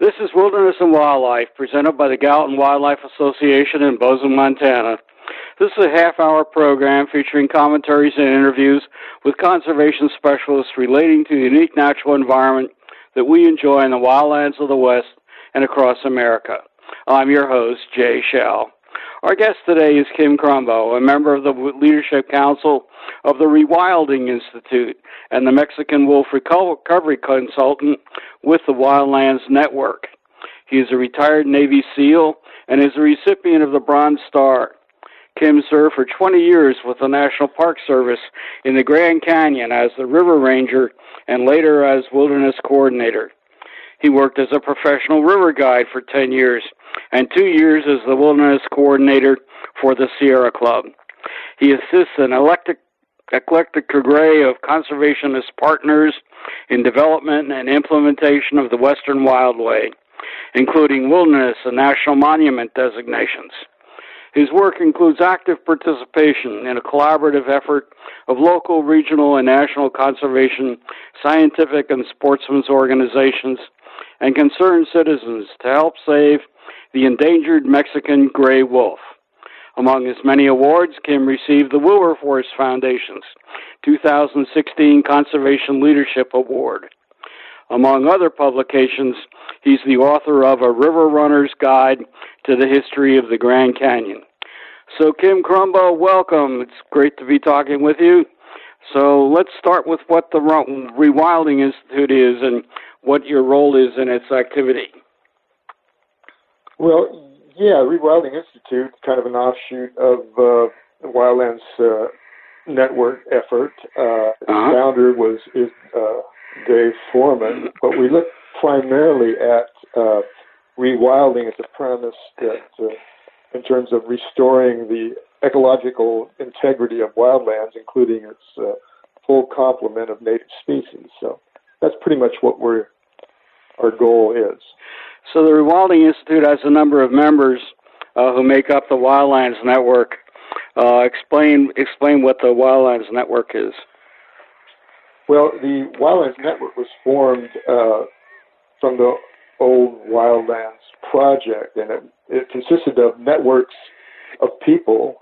This is Wilderness and Wildlife, presented by the Gallatin Wildlife Association in Bozeman, Montana. This is a half hour program featuring commentaries and interviews with conservation specialists relating to the unique natural environment that we enjoy in the wildlands of the West and across America. I'm your host, Jay Shell. Our guest today is Kim Crumbo, a member of the Leadership Council of the Rewilding Institute and the Mexican Wolf Recovery Consultant with the Wildlands Network. He is a retired Navy SEAL and is a recipient of the Bronze Star. Kim served for 20 years with the National Park Service in the Grand Canyon as the River Ranger and later as Wilderness Coordinator. He worked as a professional river guide for 10 years and two years as the Wilderness Coordinator for the Sierra Club. He assists an eclectic, eclectic array of conservationist partners in development and implementation of the Western Wildway, including wilderness and national monument designations. His work includes active participation in a collaborative effort of local, regional, and national conservation, scientific, and sportsmen's organizations and concerned citizens to help save the endangered Mexican gray wolf. Among his many awards, Kim received the Wilburforce Foundation's 2016 Conservation Leadership Award. Among other publications, he's the author of A River Runner's Guide to the History of the Grand Canyon. So, Kim Crumbo, welcome. It's great to be talking with you. So, let's start with what the Rewilding Institute is and what your role is in its activity. Well, yeah, Rewilding Institute, kind of an offshoot of uh, the Wildlands uh, Network effort. Uh, uh-huh. founder was is uh, Dave Foreman, but we look primarily at uh, rewilding as a premise that, uh, in terms of restoring the ecological integrity of wildlands, including its uh, full complement of native species. So that's pretty much what we're our goal is. So the Rewilding Institute has a number of members uh, who make up the Wildlands Network. Uh, explain explain what the Wildlands Network is. Well, the Wildlands Network was formed uh, from the old Wildlands Project, and it, it consisted of networks of people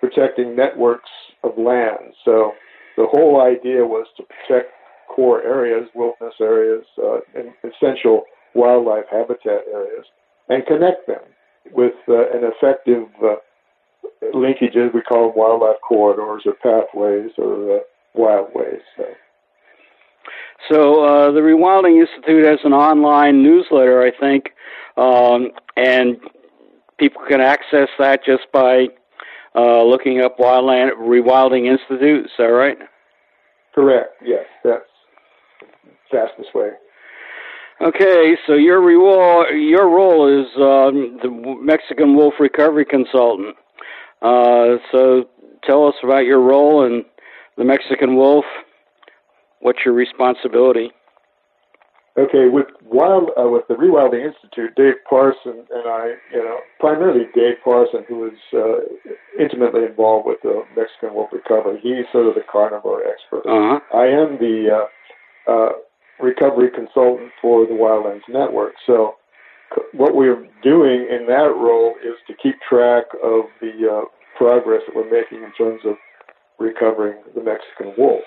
protecting networks of land. So the whole idea was to protect core areas, wilderness areas, uh, and essential wildlife habitat areas, and connect them with uh, an effective uh, linkages. We call them wildlife corridors or pathways or uh, wildways. So. So uh, the Rewilding Institute has an online newsletter, I think, um, and people can access that just by uh, looking up Wildland Rewilding Institute. Is that right? Correct. Yes, that's fastest way. Okay, so your role, your role is um, the Mexican Wolf Recovery Consultant. Uh, so tell us about your role in the Mexican Wolf. What's your responsibility? Okay, with wild uh, with the Rewilding Institute, Dave Parson and I, you know, primarily Dave Parson, who is uh, intimately involved with the Mexican wolf recovery. He's sort of the carnivore expert. Uh-huh. I am the uh, uh recovery consultant for the Wildlands Network. So, what we're doing in that role is to keep track of the uh, progress that we're making in terms of recovering the Mexican wolf.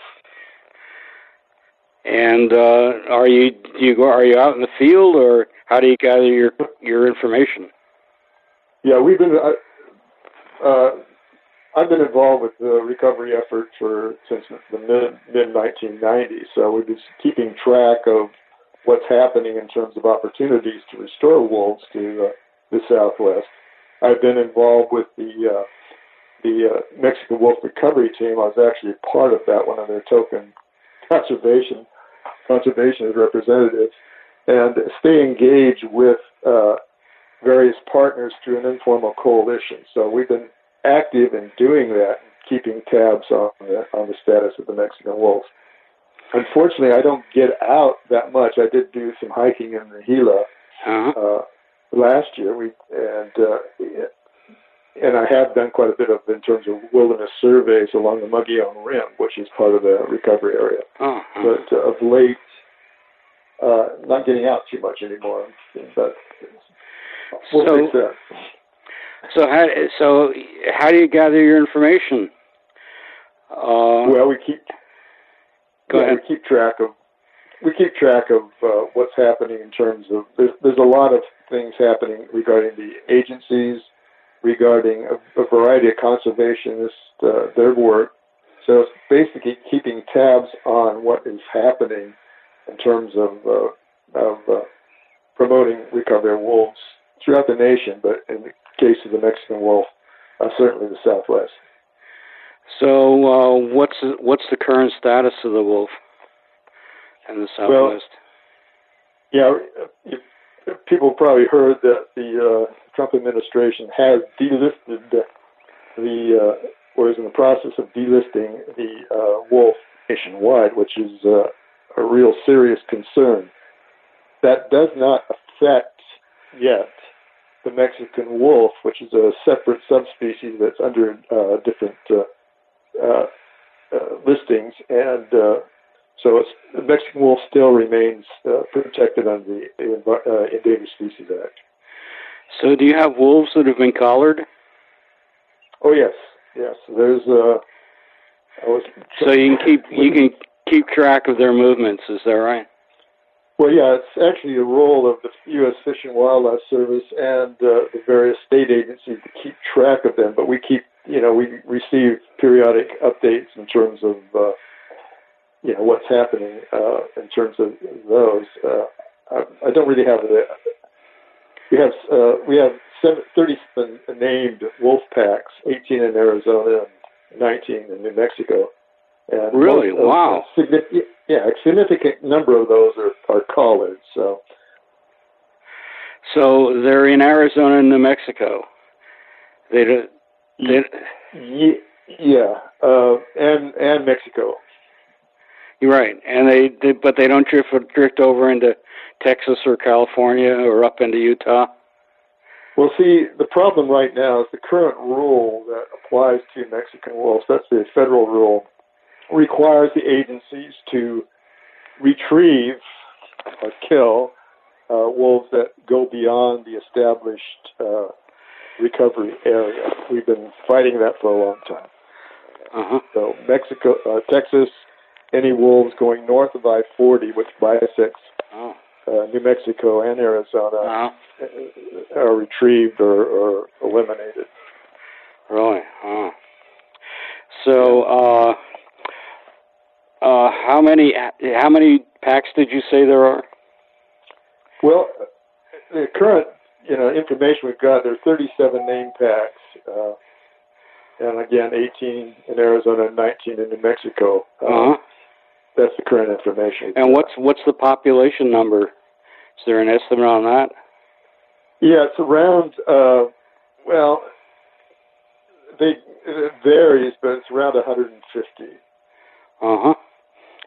And uh, are you do you go are you out in the field or how do you gather your your information? Yeah, we've been. Uh, uh, I've been involved with the recovery effort for since the mid mid 1990s. So we've been keeping track of what's happening in terms of opportunities to restore wolves to uh, the Southwest. I've been involved with the uh, the uh, Mexican wolf recovery team. I was actually part of that, one of their token conservation conservation representatives, and stay engaged with uh, various partners through an informal coalition. So we've been active in doing that, keeping tabs on the, on the status of the Mexican wolf. Unfortunately, I don't get out that much. I did do some hiking in the Gila uh-huh. uh, last year, we and uh, and I have done quite a bit of in terms of wilderness surveys along the Mogollon Rim, which is part of the recovery area. Uh-huh. But uh, of late, uh, not getting out too much anymore. But we'll So- that. So how so how do you gather your information? Uh, Well, we keep go yeah, ahead. we keep track of we keep track of uh, what's happening in terms of there's, there's a lot of things happening regarding the agencies, regarding a, a variety of conservationists, uh, their work. So it's basically keeping tabs on what is happening in terms of uh, of uh, promoting recovery of wolves throughout the nation, but in the case of the Mexican wolf, uh, certainly the Southwest. So uh, what's the, what's the current status of the wolf in the Well, Southwest? Yeah, you, people probably heard that the uh, Trump administration has delisted the, uh, or is in the process of delisting the uh, wolf nationwide, which is uh, a real serious concern. That does not affect yet the Mexican wolf, which is a separate subspecies that's under uh, different uh, listings, and so it's, the Mexican wolf still remains uh, protected under the uh, Endangered Species Act. So do you have wolves that have been collared? Oh yes, yes. There's uh, I was So you can keep you can keep track of their movements. Is that right? Well, yeah, it's actually the role of the U.S. Fish and Wildlife Service and uh, the various state agencies to keep track of them. But we keep, you know, we receive periodic updates in terms of, uh, you know, what's happening uh, in terms of those. Uh, I, I don't really have the. We have uh, we have seven, 37 named wolf packs, 18 in Arizona and 19 in New Mexico. And Really? Wow. significant, yeah, a significant number of those are, are collared. So So they're in Arizona and New Mexico. They do, they, Ye- yeah, uh, and and Mexico. You're right, and they, they but they don't drift drift over into Texas or California or up into Utah. Well, see, the problem right now is the current rule that applies to Mexican wolves. That's the federal rule. Requires the agencies to retrieve or kill uh, wolves that go beyond the established uh, recovery area. We've been fighting that for a long time. Uh huh. So Mexico, uh, Texas, any wolves going north of I-40, which bisects Oh. uh, New Mexico and Arizona, uh, are retrieved or, or eliminated. Really? Oh. So, uh, uh, how many how many packs did you say there are? Well, the current you know information we've got there are 37 name packs, uh, and again 18 in Arizona and 19 in New Mexico. Uh, Uh-huh. That's the current information. And what's what's the population number? Is there an estimate on that? Yeah, it's around. Uh, well, they it varies, but it's around 150. Uh huh.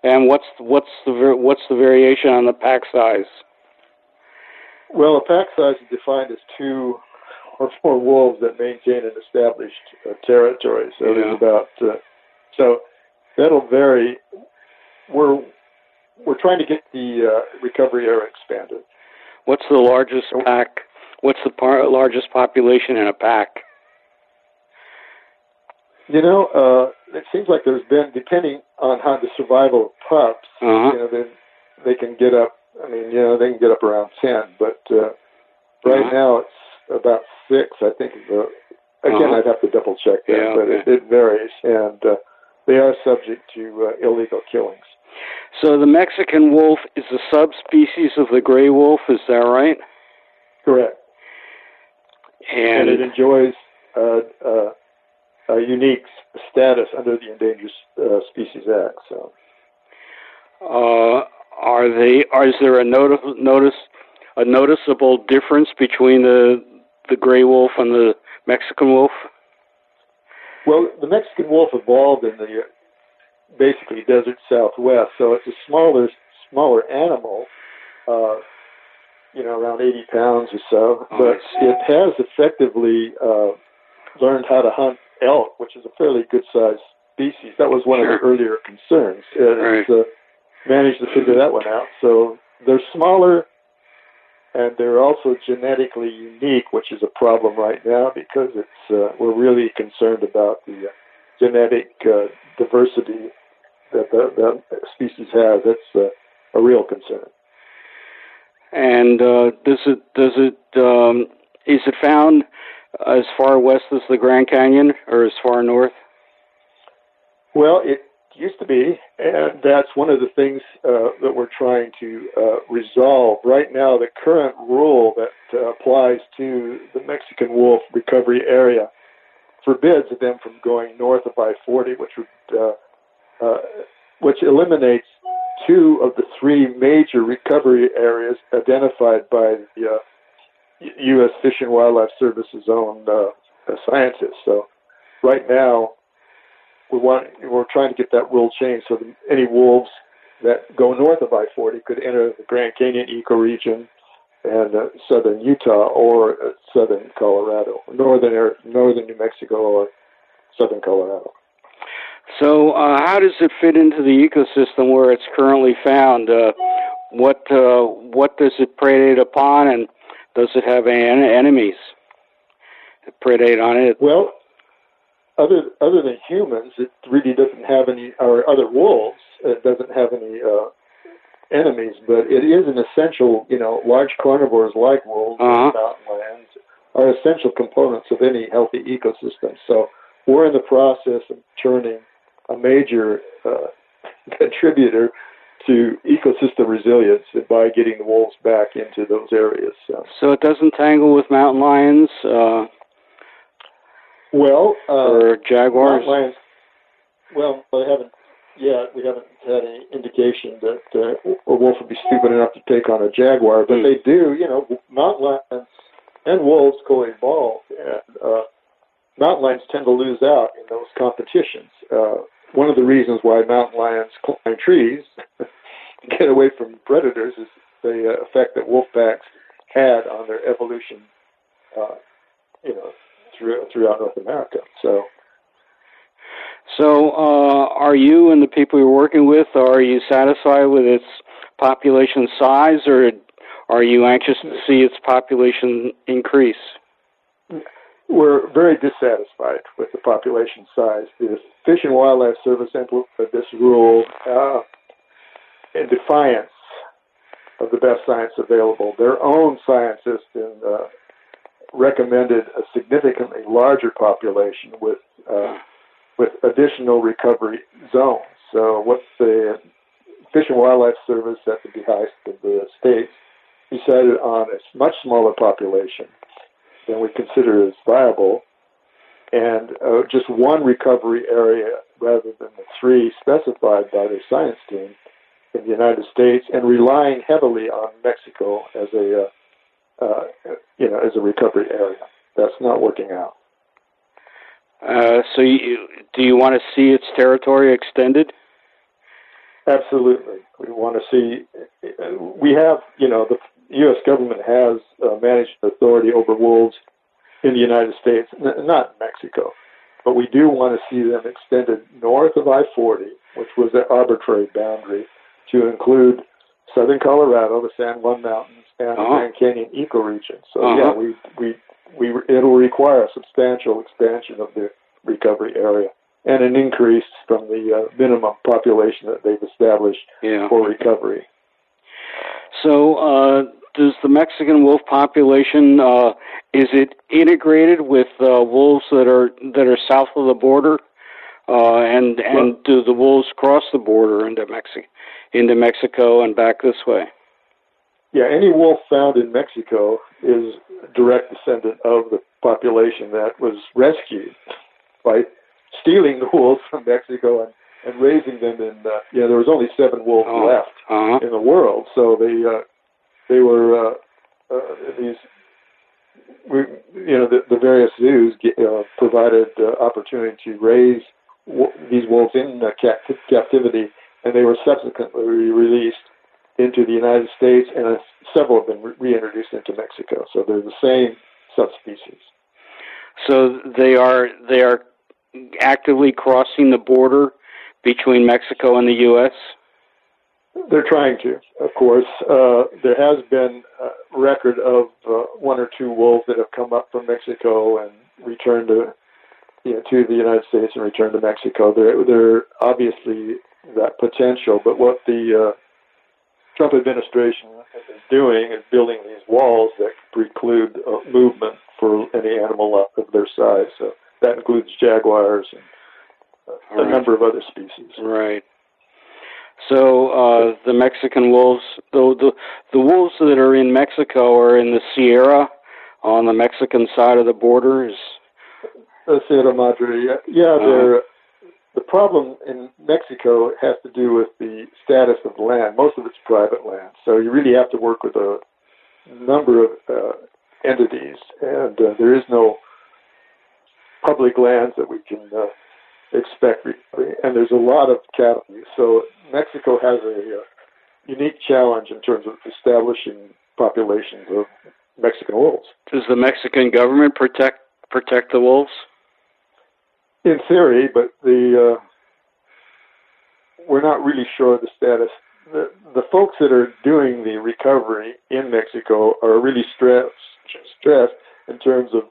And what's what's the what's the variation on the pack size? Well, a pack size is defined as two or four wolves that maintain an established uh, territory. So Yeah. there's about uh, so that'll vary. We're we're trying to get the uh, recovery area expanded. What's the largest pack? What's the par- largest population in a pack? You know, uh, it seems like there's been, depending on how the survival of pups, Uh huh. you know, they they can get up. I mean, you know, they can get up around ten, but uh, right Uh-huh. now it's about six. I think. The, again, Uh-huh. I'd have to double check that, Yeah, but it, it varies, and uh, they are subject to uh, illegal killings. So the Mexican wolf is a subspecies of the gray wolf. Is that right? Correct, And, and it enjoys uh, uh, a unique status under the Endangered uh, Species Act. So. uh, are they? Are, is there a notice, notice a noticeable difference between the the gray wolf and the Mexican wolf? Well, the Mexican wolf evolved in the basically desert Southwest, so it's a smaller smaller animal, uh, you know, around 80 pounds or so. But it has effectively uh, learned how to hunt elk, which is a fairly good sized species. That was one of the earlier concerns. Uh, It's uh, managed to figure that one out. So they're smaller and they're also genetically unique, which is a problem right now because it's uh, we're really concerned about the uh, genetic uh, diversity that the, the species has. That's uh, a real concern. And uh, does it does it um, is it found as far west as the Grand Canyon or as far north? Well, it used to be, and that's one of the things uh, that we're trying to uh, resolve. Right now, the current rule that uh, applies to the Mexican wolf recovery area forbids them from going north of I-40, which would uh, uh, which eliminates two of the three major recovery areas identified by the U.S. Uh, Fish and Wildlife Service's own scientists. So, right now, we want we're trying to get that rule changed so that any wolves that go north of I-40 could enter the Grand Canyon ecoregion and uh, southern Utah or uh, southern Colorado, northern northern New Mexico or southern Colorado. So, uh, how does it fit into the ecosystem where it's currently found? Uh, what uh, what does it predate upon, and does it have any enemies that predate on it? Well, other other than humans, it really doesn't have any, or other wolves, it doesn't have any uh, enemies. But it is an essential, you know, large carnivores like wolves uh-huh. and mountain lions are essential components of any healthy ecosystem. So we're in the process of turning a major uh, contributor to ecosystem resilience by getting the wolves back into those areas. So, so it doesn't tangle with mountain lions. Uh well, uh, or jaguars. Lions, well, they haven't yet. We haven't had any indication that uh, a wolf would be stupid enough to take on a jaguar, but mm. they do. You know, mountain lions and wolves co-evolve, and uh, mountain lions tend to lose out in those competitions. Uh, one of the reasons why mountain lions climb trees to get away from predators is the uh, effect that wolf packs had on their evolution. Uh, you know, through, throughout North America. So, so uh, are you and the people you're working with are you satisfied with its population size, or are you anxious to see its population increase? We're very dissatisfied with the population size. The Fish and Wildlife Service implemented this rule uh, in defiance of the best science available. Their own scientists in uh, recommended a significantly larger population with uh, with additional recovery zones. So what the Fish and Wildlife Service at the behest of the states decided on a much smaller population than we consider as viable, and uh, just one recovery area rather than the three specified by the science team in the United States, and relying heavily on Mexico as a uh, uh, you know, as a recovery area. That's not working out. Uh, so, you, do you want to see its territory extended? Absolutely. We want to see. We have, you know, the U.S. government has uh, managed authority over wolves in the United States, n- not Mexico, but we do want to see them extended north of I-40, which was the arbitrary boundary, to include southern Colorado, the San Juan Mountains, and uh-huh. Grand Canyon ecoregion. So uh-huh. yeah, we we we it'll require a substantial expansion of the recovery area and an increase from the uh, minimum population that they've established yeah. for recovery. So, uh, does the Mexican wolf population uh, is it integrated with uh, wolves that are that are south of the border, uh, and and well, do the wolves cross the border into Mexico into Mexico and back this way? Yeah, any wolf found in Mexico is a direct descendant of the population that was rescued by stealing the wolves from Mexico and, and raising them in. Uh, know, there was only seven wolves oh, left uh-huh. in the world, so they uh, they were uh, uh, these. We, you know, the, the various zoos get, uh, provided uh, opportunity to raise w- these wolves in uh, cap- captivity, and they were subsequently released into the United States, and uh, several have been re- reintroduced into Mexico. So they're the same subspecies. So they are they are actively crossing the border between Mexico and the U.S. They're trying to, of course. Uh, there has been a record of uh, one or two wolves that have come up from Mexico and returned to, you know, to the United States and returned to Mexico. There, there obviously that potential, but what the uh, Trump administration is doing is building these walls that preclude uh, movement for any animal of their size. So that includes jaguars and a Right. number of other species. Right. So uh, the Mexican wolves, the, the the wolves that are in Mexico are in the Sierra, on the Mexican side of the border. Is Uh, Sierra Madre, yeah, yeah they're, the problem in Mexico has to do with the status of the land. Most of it's private land, so you really have to work with a number of uh, entities, and uh, there is no public lands that we can uh, expect. recovery. And there's a lot of cattle. So Mexico has a uh, unique challenge in terms of establishing populations of Mexican wolves. does the Mexican government protect protect the wolves? In theory, but the uh, we're not really sure of the status. The, the folks that are doing the recovery in Mexico are really stressed stressed in terms of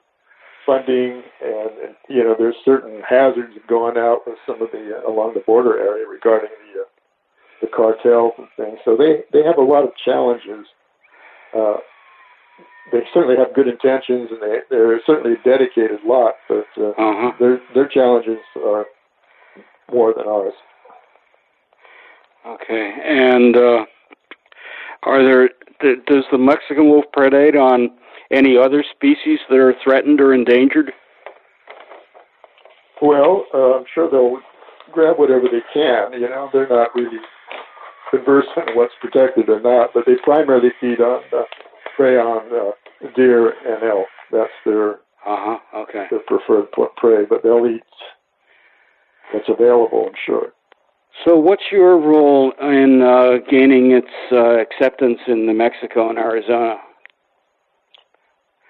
funding and, and you know there's certain hazards going out with some of the uh, along the border area regarding the uh, the cartels and things. So they they have a lot of challenges. Uh, they certainly have good intentions and they they're certainly a dedicated lot, but uh, Uh huh. their their challenges are more than ours. Okay. And uh, are there th- does the Mexican wolf predate on any other species that are threatened or endangered? Well, uh, I'm sure they'll grab whatever they can. You know, they're not really conversant on what's protected or not, but they primarily feed on uh, prey on uh, deer and elk. That's their Uh huh. Okay. their preferred prey, but they'll eat what's available. I'm sure. So, what's your role in uh, gaining its uh, acceptance in New Mexico and Arizona?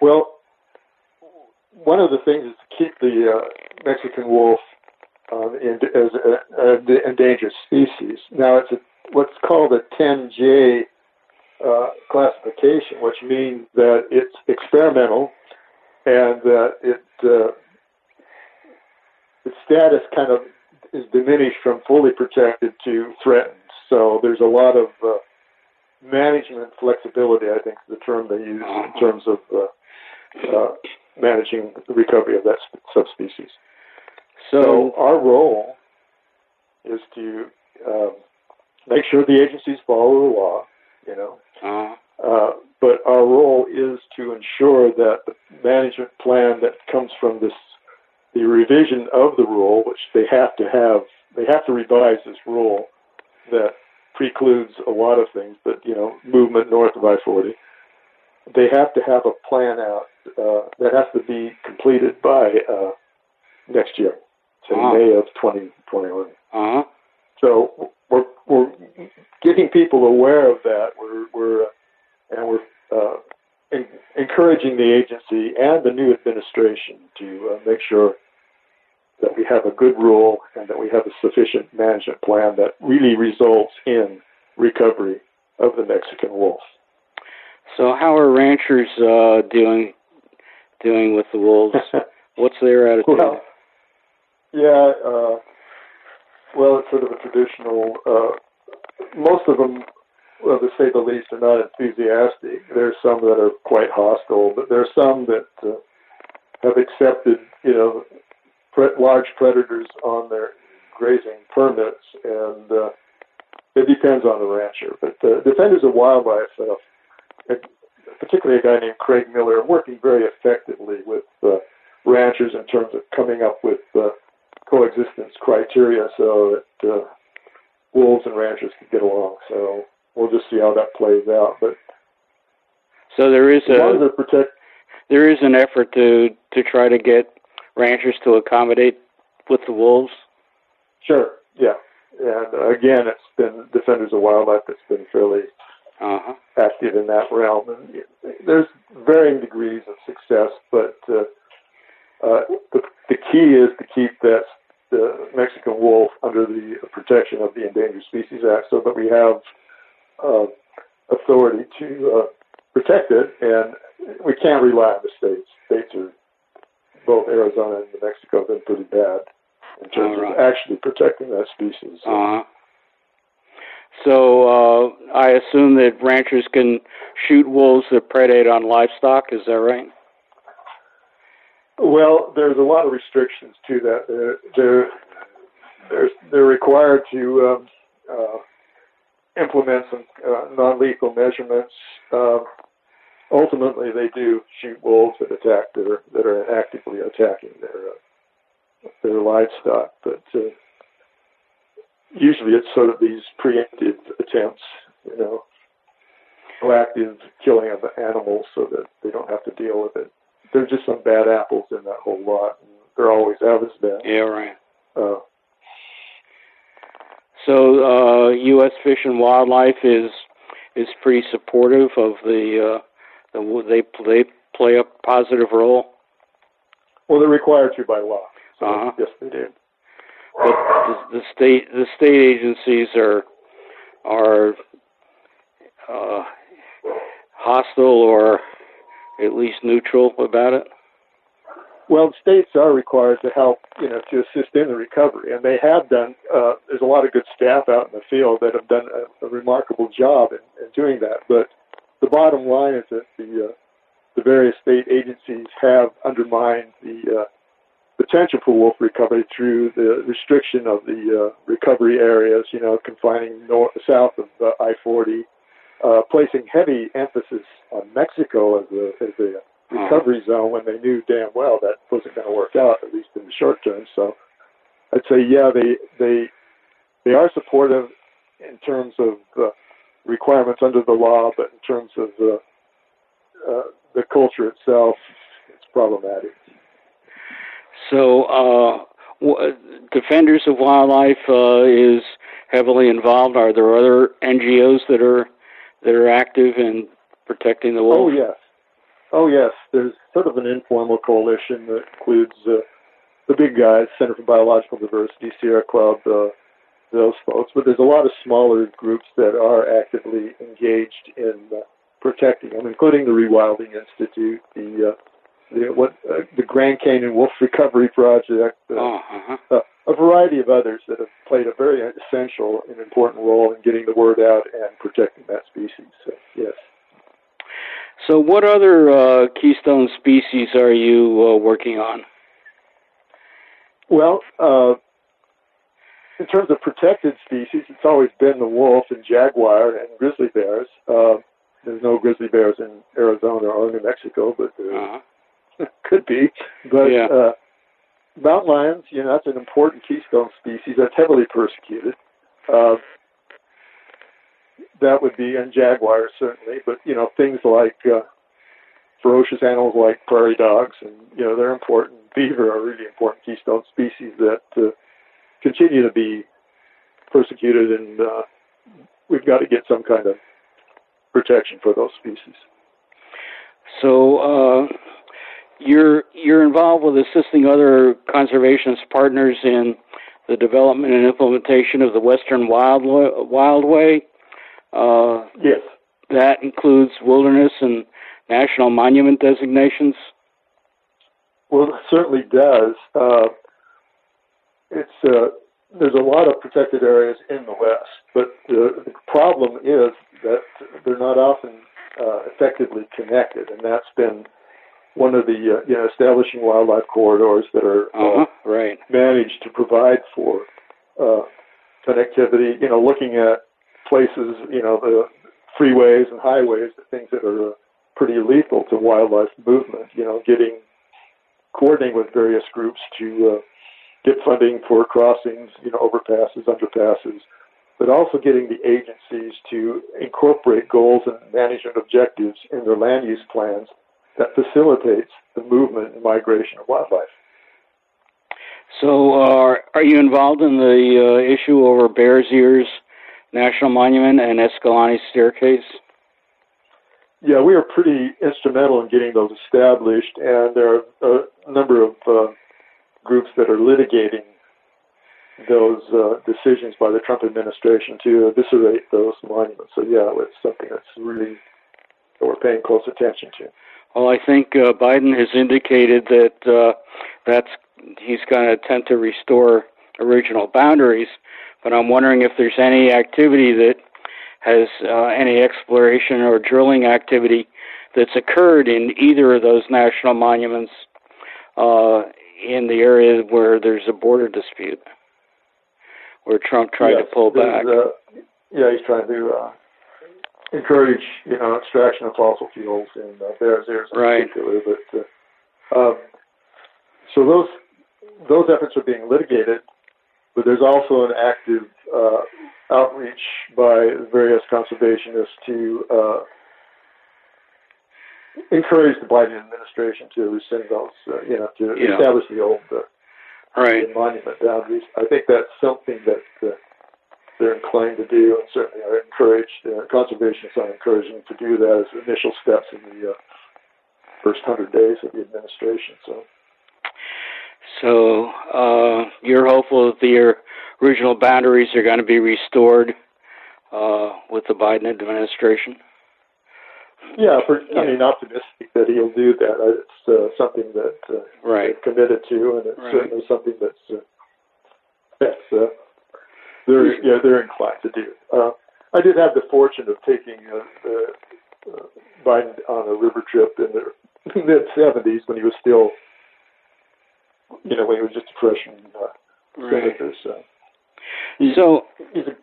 Well, one of the things is to keep the uh, Mexican wolf um, in, as an endangered species. Now, it's a, what's called a 10J uh, classification, which means that it's experimental and that it uh, its status kind of is diminished from fully protected to threatened. So there's a lot of uh, management flexibility, I think is the term they use in terms of uh, uh, managing the recovery of that subspecies. So So, our role is to um, make sure the agencies follow the law, you know, uh, uh, but our role is to ensure that the management plan that comes from this, the revision of the rule, which they have to have, they have to revise this rule that precludes a lot of things, but you know, movement north of I-40. They have to have a plan out uh, that has to be completed by uh, next year, say Wow. May of 2021. uh, So we're we're getting people aware of that. We're we're uh, and we're uh, en- encouraging the agency and the new administration to uh, make sure that we have a good rule and that we have a sufficient management plan that really results in recovery of the Mexican wolf. so how are ranchers uh, doing doing with the wolves? What's their attitude? well, yeah. Uh, well, it's sort of a traditional. Uh, most of them, well, to say the least, are not enthusiastic. There's some that are quite hostile, but there are some that uh, have accepted, you know, pre- large predators on their grazing permits, and uh, it depends on the rancher. But uh, Defenders of Wildlife, uh, particularly a guy named Craig Miller, are working very effectively with uh, ranchers in terms of coming up with uh, coexistence criteria so that uh, wolves and ranchers can get along. So we'll just see how that plays out. But So there is as long as a protect, there is an effort to to try to get ranchers to accommodate with the wolves. sure, yeah. And again, it's been Defenders of Wildlife that's been fairly Uh huh. active in that realm. And there's varying degrees of success, but uh, uh, the, the key is to keep that the Mexican wolf under the protection of the Endangered Species Act, so that we have uh, authority to uh, protect it, and we can't rely on the states. States are both Arizona and New Mexico have been pretty bad in terms right. of actually protecting that species. Uh-huh. So uh, I assume that ranchers can shoot wolves that predate on livestock. Is that right? Well, there's a lot of restrictions to that. They're they're they're, they're required to um, implement some uh, non-lethal measurements. Uh, ultimately, they do shoot wolves that attack that are that are actively attacking their uh, their livestock, but uh, usually it's sort of these preemptive attempts, you know, proactive killing of the animals so that they don't have to deal with it. There's just some bad apples in that whole lot. And there always has been. Yeah, right. Uh, so uh, U.S. Fish and Wildlife is is pretty supportive of the, uh, the they they play a positive role. Well, they're required to by law. So uh-huh. yes, they do but the, the state the state agencies are are uh, hostile or at least neutral about it. Well, states are required to help, you know, to assist in the recovery, and they have done. Uh, there's a lot of good staff out in the field that have done a, a remarkable job in, in, doing that. But the bottom line is that the uh, the various state agencies have undermined the uh, potential for wolf recovery through the restriction of the uh, recovery areas, you know, confining north, south of uh, I-40, uh, placing heavy emphasis on Mexico as a, as a recovery zone when they knew damn well that wasn't going to work out, at least in the short term. So I'd say, yeah, they they they are supportive in terms of the requirements under the law, but in terms of the uh, the culture itself, it's problematic. So, uh, w- Defenders of Wildlife uh, is heavily involved. Are there other NGOs that are that are active in protecting the wolf? Oh yes, oh yes. There's sort of an informal coalition that includes uh, the big guys, Center for Biological Diversity, Sierra Club, uh, those folks. But there's a lot of smaller groups that are actively engaged in uh, protecting them, including the Rewilding Institute, the uh, the, what uh, the Grand Canyon Wolf Recovery Project, uh, oh, uh-huh. uh, a variety of others that have played a very essential and important role in getting the word out and protecting that species. So, yes. So, what other uh, keystone species are you uh, working on? Well, uh, in terms of protected species, it's always been the wolf and jaguar and grizzly bears. there's no grizzly bears in Arizona or New Mexico, but uh-huh. could be, but yeah. uh, mountain lions, you know, that's an important keystone species that's heavily persecuted. That would be, and jaguars certainly, but you know, things like uh, ferocious animals like prairie dogs, and you know, they're important. Beaver are really important keystone species that uh, continue to be persecuted, and uh, we've got to get some kind of protection for those species. So, uh, you're you're involved with assisting other conservationist partners in the development and implementation of the Western Wild Wildway. Uh, yes, that includes wilderness and national monument designations. Well, it certainly does. Uh, it's uh, there's a lot of protected areas in the West, but the, the problem is that they're not often uh, effectively connected, and that's been one of the uh, you know establishing wildlife corridors that are uh, uh-huh, right. managed to provide for uh, connectivity. You know, looking at places, you know, the freeways and highways, the things that are pretty lethal to wildlife movement. You know, getting coordinating with various groups to uh, get funding for crossings, you know, overpasses, underpasses, but also getting the agencies to incorporate goals and management objectives in their land use plans that facilitates the movement and migration of wildlife. So, uh, are you involved in the uh, issue over Bears Ears National Monument and Escalante Staircase? Yeah, we are pretty instrumental in getting those established, and there are a number of uh, groups that are litigating those uh, decisions by the Trump administration to eviscerate those monuments. So yeah, it's something that's really that we're paying close attention to. Well, I think uh, Biden has indicated that uh, that's he's going to attempt to restore original boundaries, but I'm wondering if there's any activity that has uh, any exploration or drilling activity that's occurred in either of those national monuments uh, in the area where there's a border dispute, where Trump tried yes, to pull back. Uh, yeah, he's trying to uh, encourage you know extraction of fossil fuels in uh, Bears Ears in right. particular. But uh, um, so those those efforts are being litigated, but there's also an active uh, outreach by various conservationists to uh, encourage the Biden administration to rescind those, uh, you know, to yeah. establish the old uh, right. monument boundaries. I think that's something that uh, they're inclined to do, and certainly are encouraged. Uh, conservationists are encouraging to do that as initial steps in the uh, first hundred days of the administration. So. So uh, you're hopeful that the original boundaries are going to be restored uh, with the Biden administration? Yeah, for, I mean, optimistic that he'll do that. It's uh, something that uh, right. they're committed to, and it's right. certainly something that's uh, that's uh, they're yeah they're inclined to do. Uh, I did have the fortune of taking uh, uh, Biden on a river trip in the mid '70s when he was still, you know, when he was just a freshman uh, right. senator. So, he's, so he's a,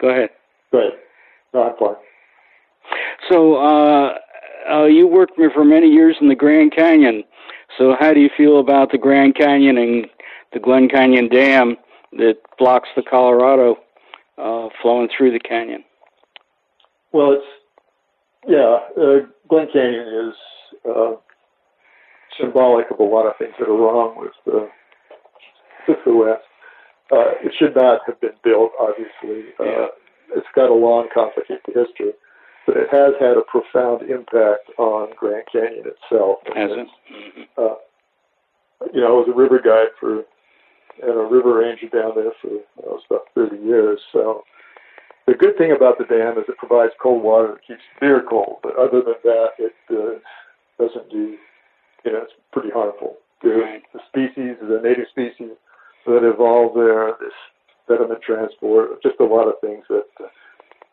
go ahead. Go ahead. No, I'm fine. So uh, uh, you worked for many years in the Grand Canyon. So how do you feel about the Grand Canyon and the Glen Canyon Dam that blocks the Colorado uh, flowing through the canyon? Well, it's yeah. Uh, Glen Canyon is uh, symbolic of a lot of things that are wrong with the with the West. Uh, it should not have been built. Obviously, yeah. it's got a long, complicated history but it has had a profound impact on Grand Canyon itself. Has it? Uh, you know, I was a river guide for and a river ranger down there for you know, about 30 years. So the good thing about the dam is it provides cold water that keeps beer cold. But other than that, it uh, doesn't do. You know, it's pretty harmful. Right. The species, the native species that evolve there, this sediment transport, just a lot of things that uh,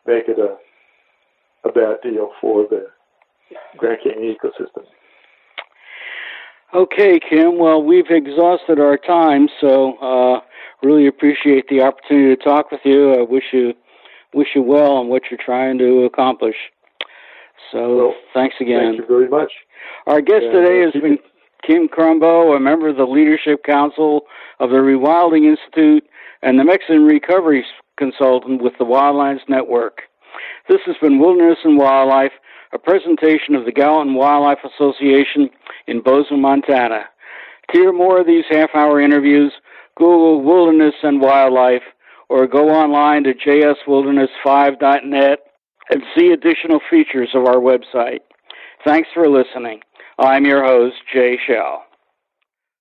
make it a a bad deal for the Grand Canyon ecosystem. Okay, Kim. Well, we've exhausted our time, so uh, really appreciate the opportunity to talk with you. I wish you wish you well on what you're trying to accomplish. So well, thanks again. Thank you very much. Our guest and, today has been Kim Crumbo, a member of the Leadership Council of the Rewilding Institute and the Mexican Recovery Consultant with the Wildlands Network. This has been Wilderness and Wildlife, a presentation of the Gallatin Wildlife Association in Bozeman, Montana. To hear more of these half hour interviews, Google Wilderness and Wildlife or go online to jswilderness5.net and see additional features of our website. Thanks for listening. I'm your host, Jay Shell.